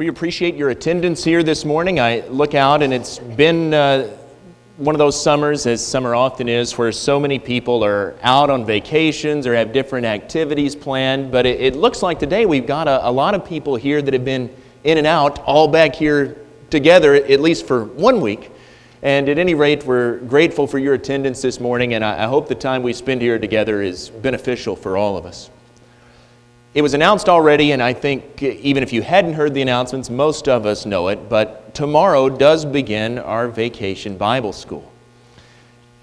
We appreciate your attendance here this morning. I look out and it's been uh, one of those summers, as summer often is, where so many people are out on vacations or have different activities planned. But it, it looks like today we've got a, a lot of people here that have been in and out, all back here together, at least for one week. And at any rate, we're grateful for your attendance this morning, and I, I hope the time we spend here together is beneficial for all of us. It was announced already, and I think even if you hadn't heard the announcements, most of us know it, but tomorrow does begin our vacation Bible school.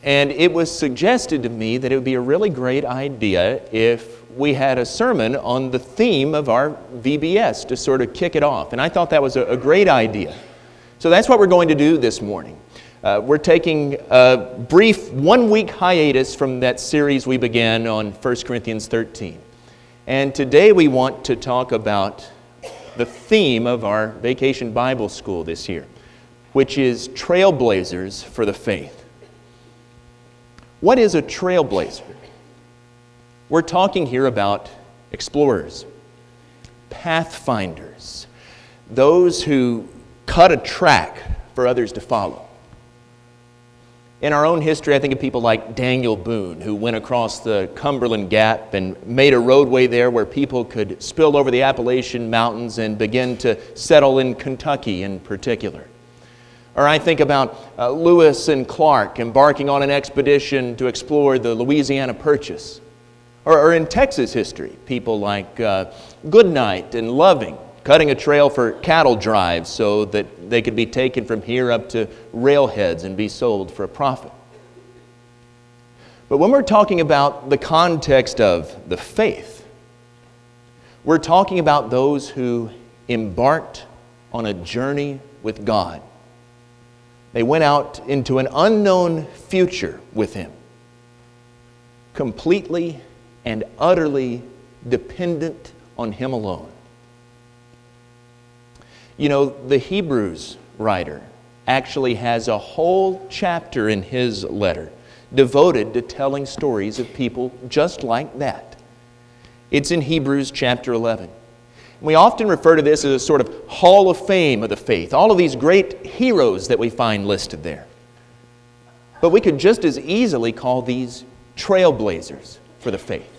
And it was suggested to me that it would be a really great idea if we had a sermon on the theme of our VBS to sort of kick it off. And I thought that was a, great idea. So that's what we're going to do this morning. Uh, we're taking a brief one week hiatus from that series we began on 1 Corinthians 13. And today we want to talk about the theme of our Vacation Bible School this year, which is Trailblazers for the Faith. What is a trailblazer? We're talking here about explorers, pathfinders, those who cut a track for others to follow. In our own history, I think of people like Daniel Boone, who went across the Cumberland Gap and made a roadway there where people could spill over the Appalachian Mountains and begin to settle in Kentucky in particular. Or I think about uh, Lewis and Clark embarking on an expedition to explore the Louisiana Purchase. Or, or in Texas history, people like uh, Goodnight and Loving cutting a trail for cattle drives so that they could be taken from here up to railheads and be sold for a profit. But when we're talking about the context of the faith, we're talking about those who embarked on a journey with God. They went out into an unknown future with Him, completely and utterly dependent on Him alone. You know, the Hebrews writer actually has a whole chapter in his letter devoted to telling stories of people just like that. It's in Hebrews chapter 11. We often refer to this as a sort of hall of fame of the faith, all of these great heroes that we find listed there. But we could just as easily call these trailblazers for the faith.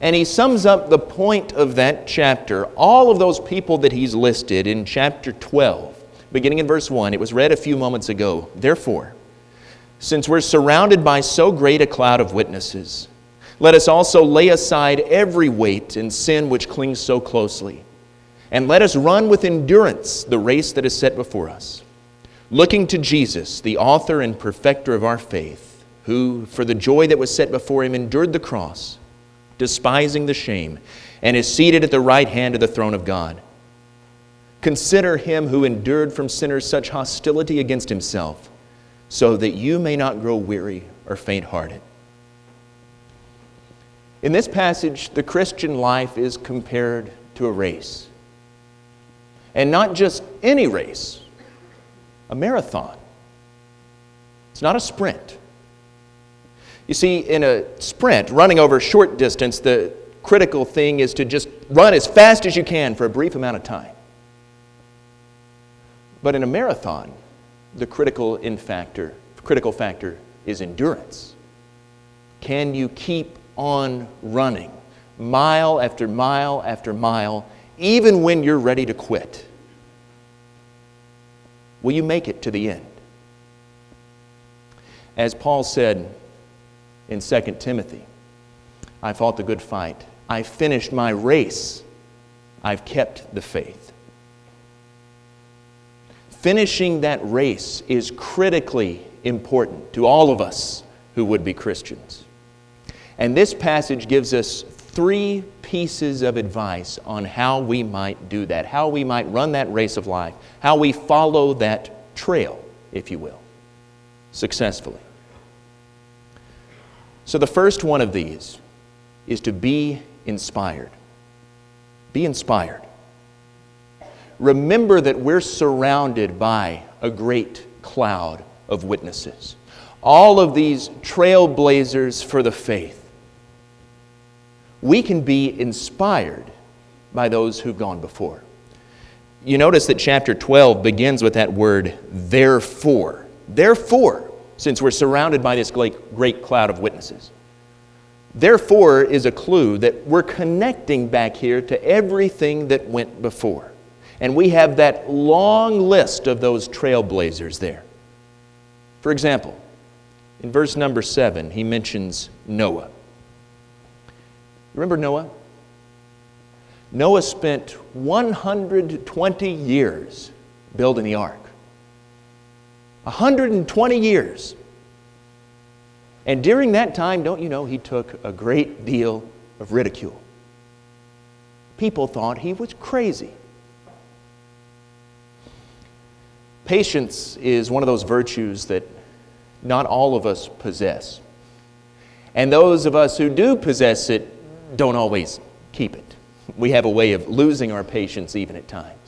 And he sums up the point of that chapter, all of those people that he's listed in chapter 12, beginning in verse 1. It was read a few moments ago. Therefore, since we're surrounded by so great a cloud of witnesses, let us also lay aside every weight and sin which clings so closely, and let us run with endurance the race that is set before us, looking to Jesus, the author and perfecter of our faith, who, for the joy that was set before him, endured the cross despising the shame, and is seated at the right hand of the throne of God. Consider him who endured from sinners such hostility against himself, so that you may not grow weary or faint hearted. In this passage, the Christian life is compared to a race. And not just any race, a marathon. It's not a sprint. You see, in a sprint, running over a short distance, the critical thing is to just run as fast as you can for a brief amount of time. But in a marathon, the critical in factor, critical factor is endurance. Can you keep on running mile after mile after mile, even when you're ready to quit? Will you make it to the end? As Paul said, in 2 Timothy. I fought the good fight. I finished my race. I've kept the faith. Finishing that race is critically important to all of us who would be Christians. And this passage gives us three pieces of advice on how we might do that, how we might run that race of life, how we follow that trail, if you will, successfully. So, the first one of these is to be inspired. Be inspired. Remember that we're surrounded by a great cloud of witnesses. All of these trailblazers for the faith. We can be inspired by those who've gone before. you notice that chapter 12 begins with that word, therefore. Therefore, since we're surrounded by this great, cloud of witnesses. Therefore is a clue that we're connecting back here to everything that went before. And we have that long list of those trailblazers there. For example, in verse number 7, he mentions Noah. Remember Noah? Noah spent 120 years building the ark. 120 years. And during that time, don't you know, he took a great deal of ridicule. People thought he was crazy. Patience is one of those virtues that not all of us possess. And those of us who do possess it don't always keep it. We have a way of losing our patience even at times.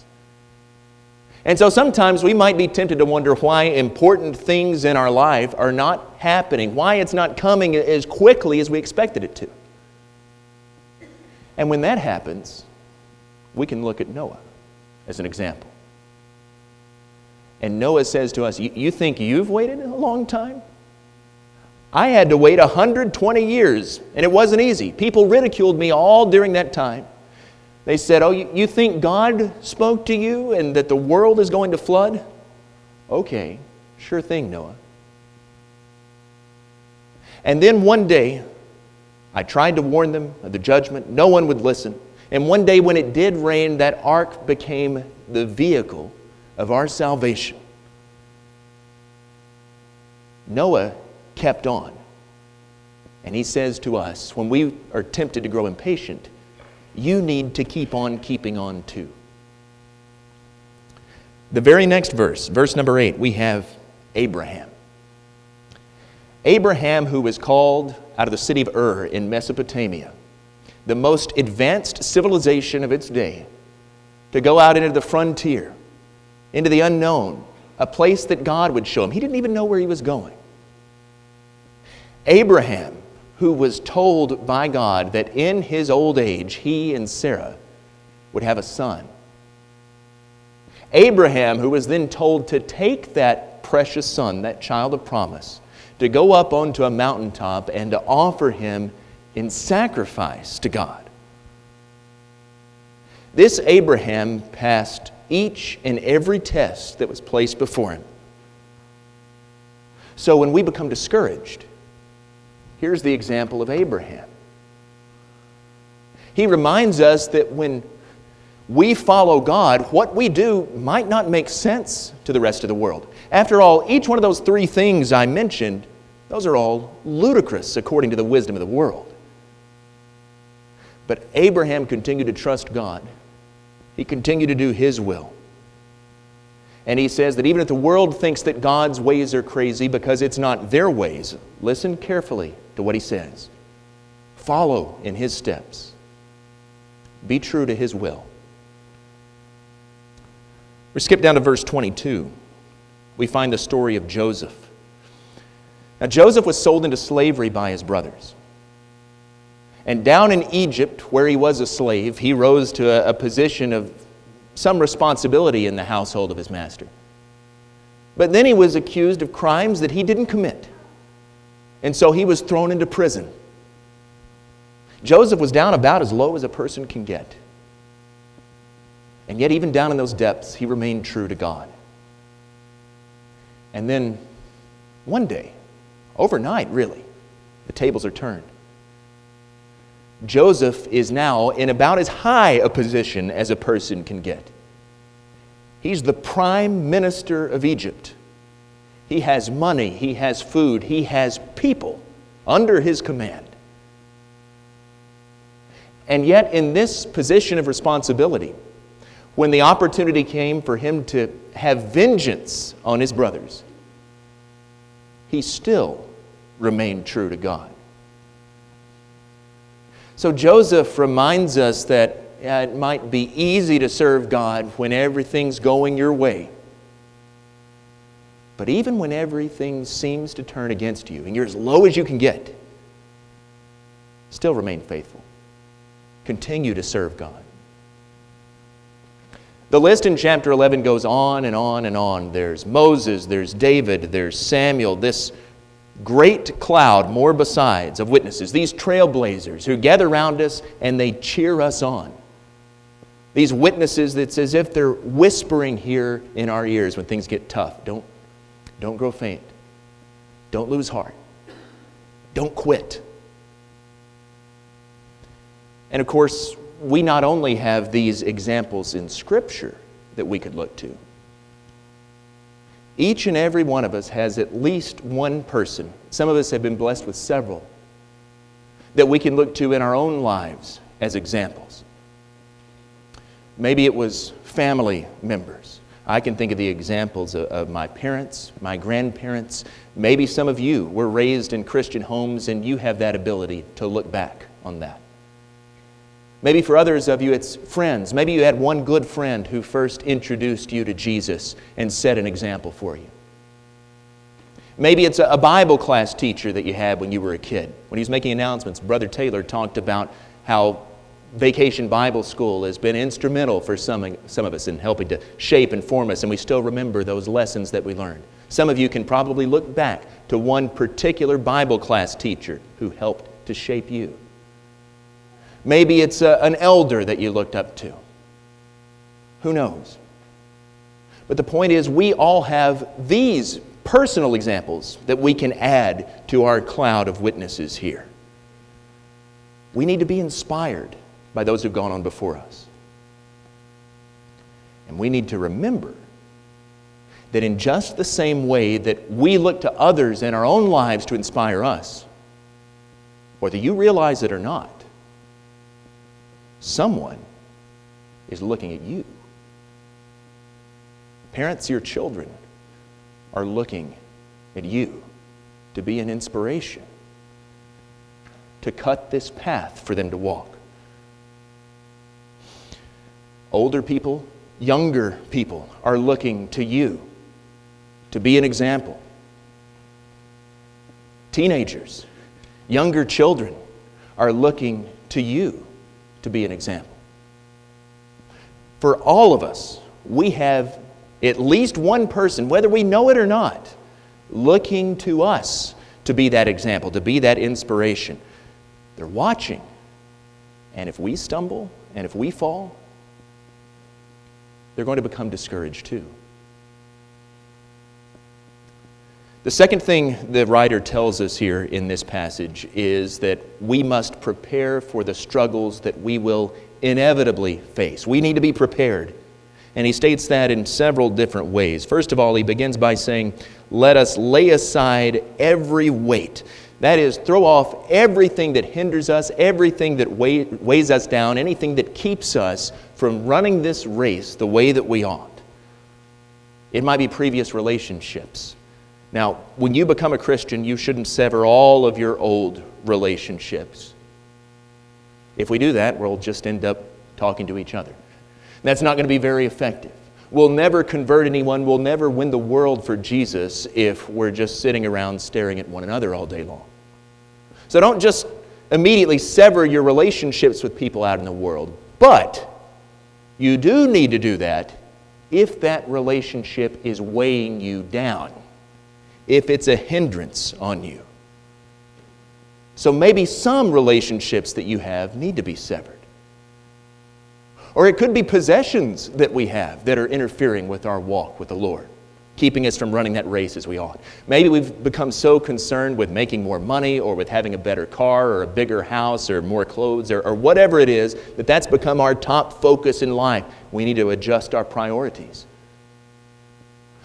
And so sometimes we might be tempted to wonder why important things in our life are not happening, why it's not coming as quickly as we expected it to. And when that happens, we can look at Noah as an example. And Noah says to us, You think you've waited a long time? I had to wait 120 years, and it wasn't easy. People ridiculed me all during that time. They said, Oh, you think God spoke to you and that the world is going to flood? Okay, sure thing, Noah. And then one day, I tried to warn them of the judgment. No one would listen. And one day, when it did rain, that ark became the vehicle of our salvation. Noah kept on. And he says to us, when we are tempted to grow impatient, you need to keep on keeping on too. The very next verse, verse number eight, we have Abraham. Abraham, who was called out of the city of Ur in Mesopotamia, the most advanced civilization of its day, to go out into the frontier, into the unknown, a place that God would show him. He didn't even know where he was going. Abraham, who was told by God that in his old age he and Sarah would have a son. Abraham, who was then told to take that precious son, that child of promise, to go up onto a mountaintop and to offer him in sacrifice to God. This Abraham passed each and every test that was placed before him. So when we become discouraged, Here's the example of Abraham. He reminds us that when we follow God, what we do might not make sense to the rest of the world. After all, each one of those three things I mentioned, those are all ludicrous according to the wisdom of the world. But Abraham continued to trust God. He continued to do his will. And he says that even if the world thinks that God's ways are crazy because it's not their ways, listen carefully to what he says. Follow in his steps. Be true to his will. We skip down to verse 22. We find the story of Joseph. Now, Joseph was sold into slavery by his brothers. And down in Egypt, where he was a slave, he rose to a, a position of some responsibility in the household of his master. But then he was accused of crimes that he didn't commit. And so he was thrown into prison. Joseph was down about as low as a person can get. And yet, even down in those depths, he remained true to God. And then, one day, overnight really, the tables are turned. Joseph is now in about as high a position as a person can get. He's the prime minister of Egypt. He has money, he has food, he has people under his command. And yet, in this position of responsibility, when the opportunity came for him to have vengeance on his brothers, he still remained true to God. So Joseph reminds us that it might be easy to serve God when everything's going your way. But even when everything seems to turn against you and you're as low as you can get, still remain faithful. Continue to serve God. The list in chapter 11 goes on and on and on. There's Moses, there's David, there's Samuel, this great cloud, more besides, of witnesses, these trailblazers who gather around us and they cheer us on. These witnesses that's as if they're whispering here in our ears when things get tough. Don't, don't grow faint. Don't lose heart. Don't quit. And of course, we not only have these examples in Scripture that we could look to, each and every one of us has at least one person. Some of us have been blessed with several that we can look to in our own lives as examples. Maybe it was family members. I can think of the examples of, of, my parents, my grandparents. Maybe some of you were raised in Christian homes and you have that ability to look back on that. Maybe for others of you, it's friends. Maybe you had one good friend who first introduced you to Jesus and set an example for you. Maybe it's a Bible class teacher that you had when you were a kid. When he was making announcements, Brother Taylor talked about how Vacation Bible School has been instrumental for some, some of us in helping to shape and form us, and we still remember those lessons that we learned. Some of you can probably look back to one particular Bible class teacher who helped to shape you. Maybe it's a, an elder that you looked up to. Who knows? But the point is, we all have these personal examples that we can add to our cloud of witnesses here. We need to be inspired by those who've gone on before us. And we need to remember that in just the same way that we look to others in our own lives to inspire us, whether you realize it or not, someone is looking at you. Parents, your children are looking at you to be an inspiration, to cut this path for them to walk. Older people, younger people are looking to you to be an example. Teenagers, younger children are looking to you to be an example. For all of us, we have at least one person, whether we know it or not, looking to us to be that example, to be that inspiration. They're watching. And if we stumble and if we fall, they're going to become discouraged too. The second thing the writer tells us here in this passage is that we must prepare for the struggles that we will inevitably face. We need to be prepared. And he states that in several different ways. First of all, he begins by saying, Let us lay aside every weight. That is, throw off everything that hinders us, everything that weighs us down, anything that keeps us from running this race the way that we ought. It might be previous relationships. Now, when you become a Christian, you shouldn't sever all of your old relationships. If we do that, we'll just end up talking to each other. That's not going to be very effective. We'll never convert anyone, we'll never win the world for Jesus if we're just sitting around staring at one another all day long. So don't just immediately sever your relationships with people out in the world. But you do need to do that if that relationship is weighing you down, if it's a hindrance on you. So maybe some relationships that you have need to be severed. Or it could be possessions that we have that are interfering with our walk with the Lord keeping us from running that race as we ought. Maybe we've become so concerned with making more money or with having a better car or a bigger house or more clothes or, or whatever it is that that's become our top focus in life. We need to adjust our priorities.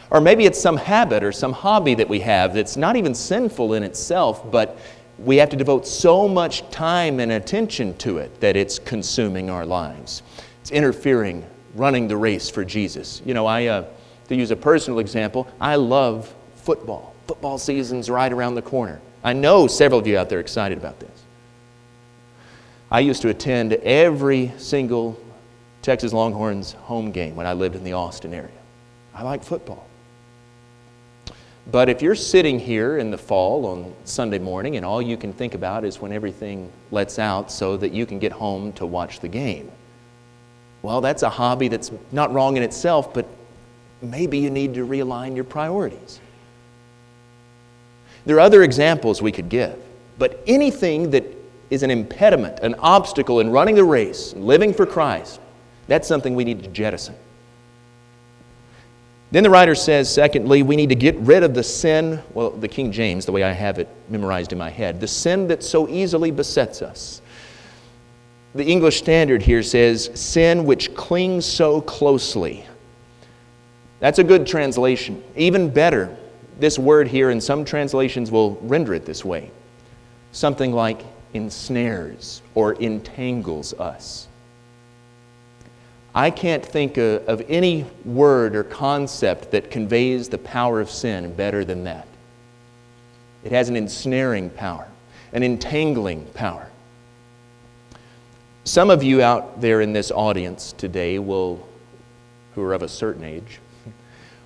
Or maybe it's some habit or some hobby that we have that's not even sinful in itself, but we have to devote so much time and attention to it that it's consuming our lives. It's interfering, running the race for Jesus. You know, I. Uh, to use a personal example, I love football. Football season's right around the corner. I know several of you out there excited about this. I used to attend every single Texas Longhorns home game when I lived in the Austin area. I like football. But if you're sitting here in the fall on Sunday morning and all you can think about is when everything lets out so that you can get home to watch the game, well, that's a hobby that's not wrong in itself, but maybe you need to realign your priorities. There are other examples we could give, but anything that is an impediment, an obstacle in running the race, living for Christ, that's something we need to jettison. Then the writer says, secondly, we need to get rid of the sin, well, the King James, the way I have it memorized in my head, the sin that so easily besets us. The English Standard here says, sin which clings so closely. That's a good translation. Even better, this word here in some translations will render it this way something like ensnares or entangles us. I can't think of, of any word or concept that conveys the power of sin better than that. It has an ensnaring power, an entangling power. Some of you out there in this audience today will, who are of a certain age,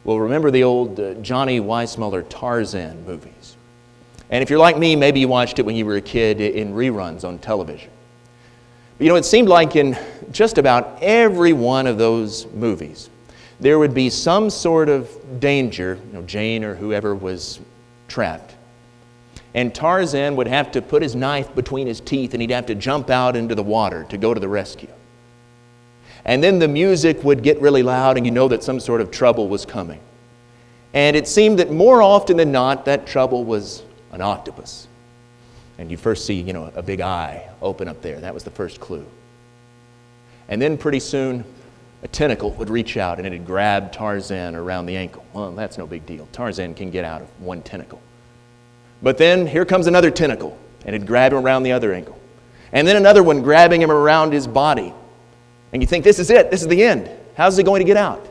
will remember the old uh, Johnny Weissmuller Tarzan movies. And if you're like me, maybe you watched it when you were a kid in reruns on television. You know, it seemed like in just about every one of those movies, there would be some sort of danger, you know, Jane or whoever was trapped. And Tarzan would have to put his knife between his teeth and he'd have to jump out into the water to go to the rescue. And then the music would get really loud and you know that some sort of trouble was coming. And it seemed that more often than not, that trouble was an octopus. And you first see, you know, a big eye open up there. That was the first clue. And then pretty soon, a tentacle would reach out and it'd grab Tarzan around the ankle. Well, that's no big deal. Tarzan can get out of one tentacle. But then here comes another tentacle and it'd grab him around the other ankle. And then another one grabbing him around his body. And you think, this is it, this is the end. How's he going to get out?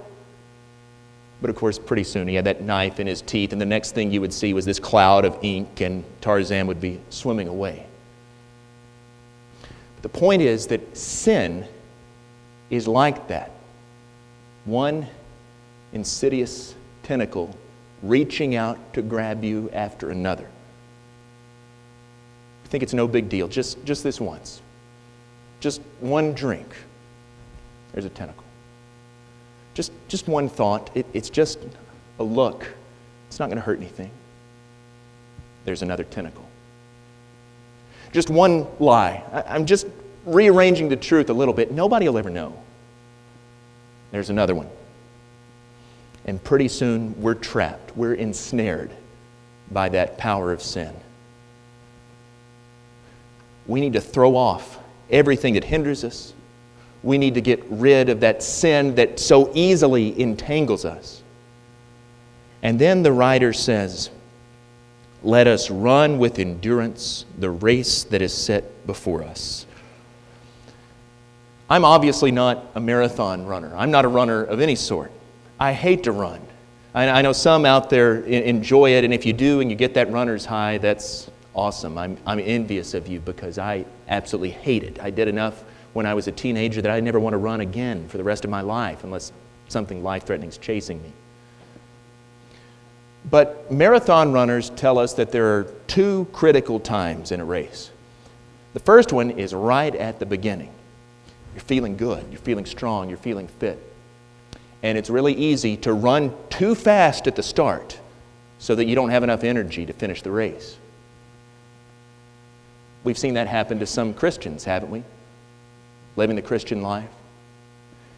But of course, pretty soon he had that knife in his teeth, and the next thing you would see was this cloud of ink, and Tarzan would be swimming away. But the point is that sin is like that one insidious tentacle reaching out to grab you after another. I think it's no big deal, just, just this once. Just one drink, there's a tentacle. Just, just one thought. It, it's just a look. It's not going to hurt anything. There's another tentacle. Just one lie. I, I'm just rearranging the truth a little bit. Nobody will ever know. There's another one. And pretty soon we're trapped, we're ensnared by that power of sin. We need to throw off everything that hinders us, we need to get rid of that sin that so easily entangles us. And then the writer says, Let us run with endurance the race that is set before us. I'm obviously not a marathon runner. I'm not a runner of any sort. I hate to run. I know some out there enjoy it, and if you do and you get that runner's high, that's awesome. I'm, I'm envious of you because I absolutely hate it. I did enough when I was a teenager that I never want to run again for the rest of my life unless something life threatening is chasing me. But marathon runners tell us that there are two critical times in a race. The first one is right at the beginning. You're feeling good, you're feeling strong, you're feeling fit. And it's really easy to run too fast at the start so that you don't have enough energy to finish the race. We've seen that happen to some Christians, haven't we? Living the Christian life.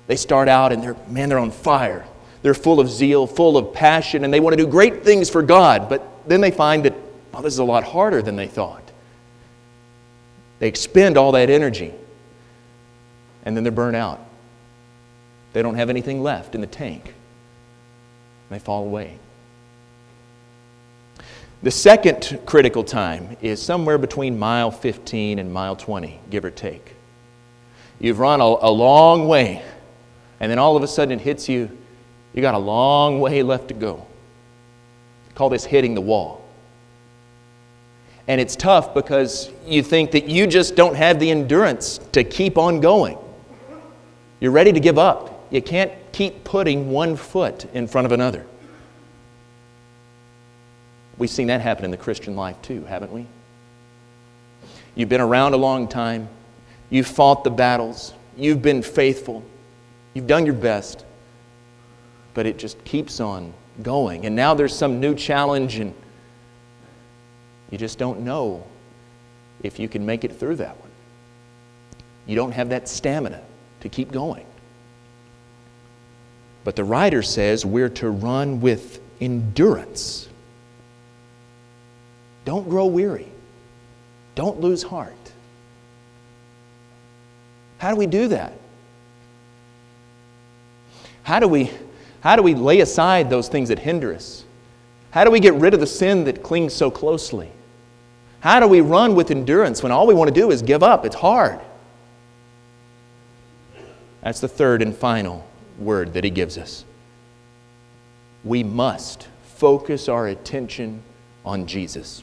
They start out and they're, man, they're on fire. They're full of zeal, full of passion, and they want to do great things for God. But then they find that, oh, this is a lot harder than they thought. They expend all that energy, and then they're burnt out. They don't have anything left in the tank. They fall away. The second critical time is somewhere between mile 15 and mile 20, give or take. You've run a, a long way, and then all of a sudden it hits you, you got a long way left to go. Call this hitting the wall. And it's tough because you think that you just don't have the endurance to keep on going. You're ready to give up. You can't keep putting one foot in front of another. We've seen that happen in the Christian life too, haven't we? You've been around a long time. You've fought the battles. You've been faithful. You've done your best, but it just keeps on going. And now there's some new challenge, and you just don't know if you can make it through that one. You don't have that stamina to keep going. But the writer says we're to run with endurance. Don't grow weary. Don't lose heart. How do we do that? How do we, how do we lay aside those things that hinder us? How do we get rid of the sin that clings so closely? How do we run with endurance when all we want to do is give up? It's hard. That's the third and final word that he gives us. We must focus our attention on Jesus.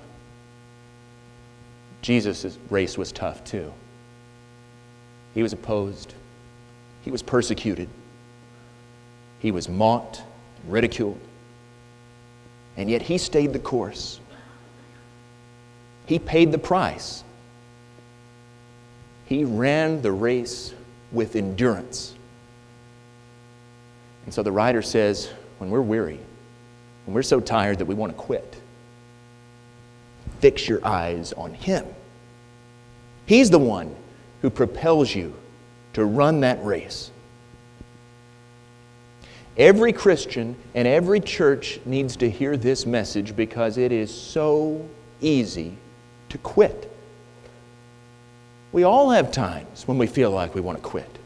Jesus' race was tough too. He was opposed, he was persecuted, he was mocked, and ridiculed, and yet he stayed the course. He paid the price. He ran the race with endurance. And so the writer says when we're weary, when we're so tired that we want to quit, fix your eyes on Him. He's the one who propels you to run that race. Every Christian and every church needs to hear this message because it is so easy to quit. We all have times when we feel like we want to quit.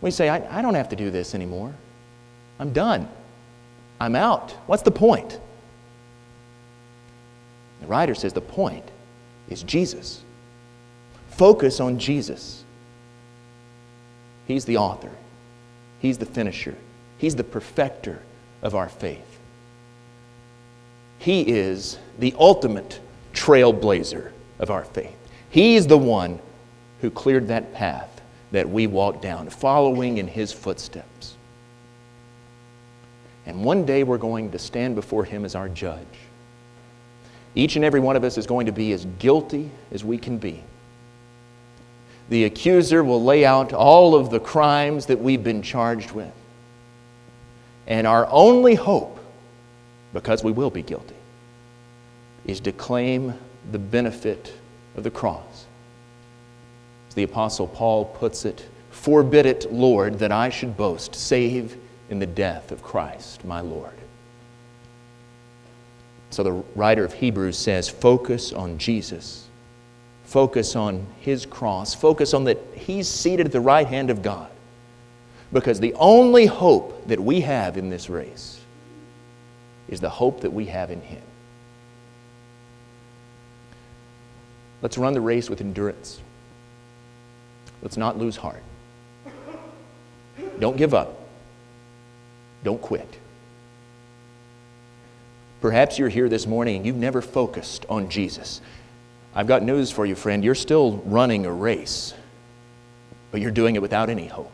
We say, I, I don't have to do this anymore. I'm done. I'm out. What's the point? The writer says the point is Jesus. Focus on Jesus. He's the author, He's the finisher, He's the perfecter of our faith. He is the ultimate trailblazer of our faith. He's the one who cleared that path that we walk down, following in His footsteps. And one day we're going to stand before Him as our judge. Each and every one of us is going to be as guilty as we can be. The accuser will lay out all of the crimes that we've been charged with. And our only hope, because we will be guilty, is to claim the benefit of the cross. As the Apostle Paul puts it, Forbid it, Lord, that I should boast, save in the death of Christ, my Lord. So the writer of Hebrews says, focus on Jesus. Focus on his cross. Focus on that he's seated at the right hand of God. Because the only hope that we have in this race is the hope that we have in him. Let's run the race with endurance. Let's not lose heart. Don't give up. Don't quit. Perhaps you're here this morning and you've never focused on Jesus. I've got news for you, friend. You're still running a race, but you're doing it without any hope.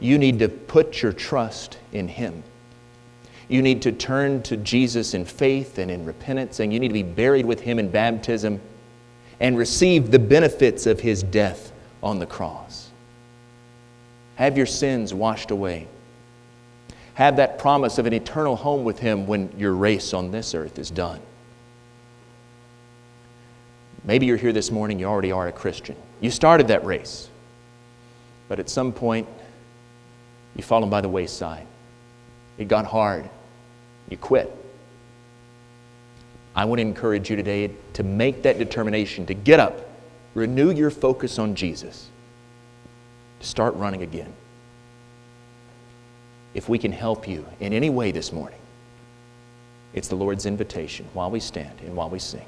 You need to put your trust in Him. You need to turn to Jesus in faith and in repentance, and you need to be buried with Him in baptism and receive the benefits of His death on the cross. Have your sins washed away have that promise of an eternal home with Him when your race on this earth is done. Maybe you're here this morning, you already are a Christian. You started that race, but at some point, you've fallen by the wayside. It got hard. You quit. I want to encourage you today to make that determination to get up, renew your focus on Jesus, to start running again if we can help you in any way this morning, it's the Lord's invitation while we stand and while we sing.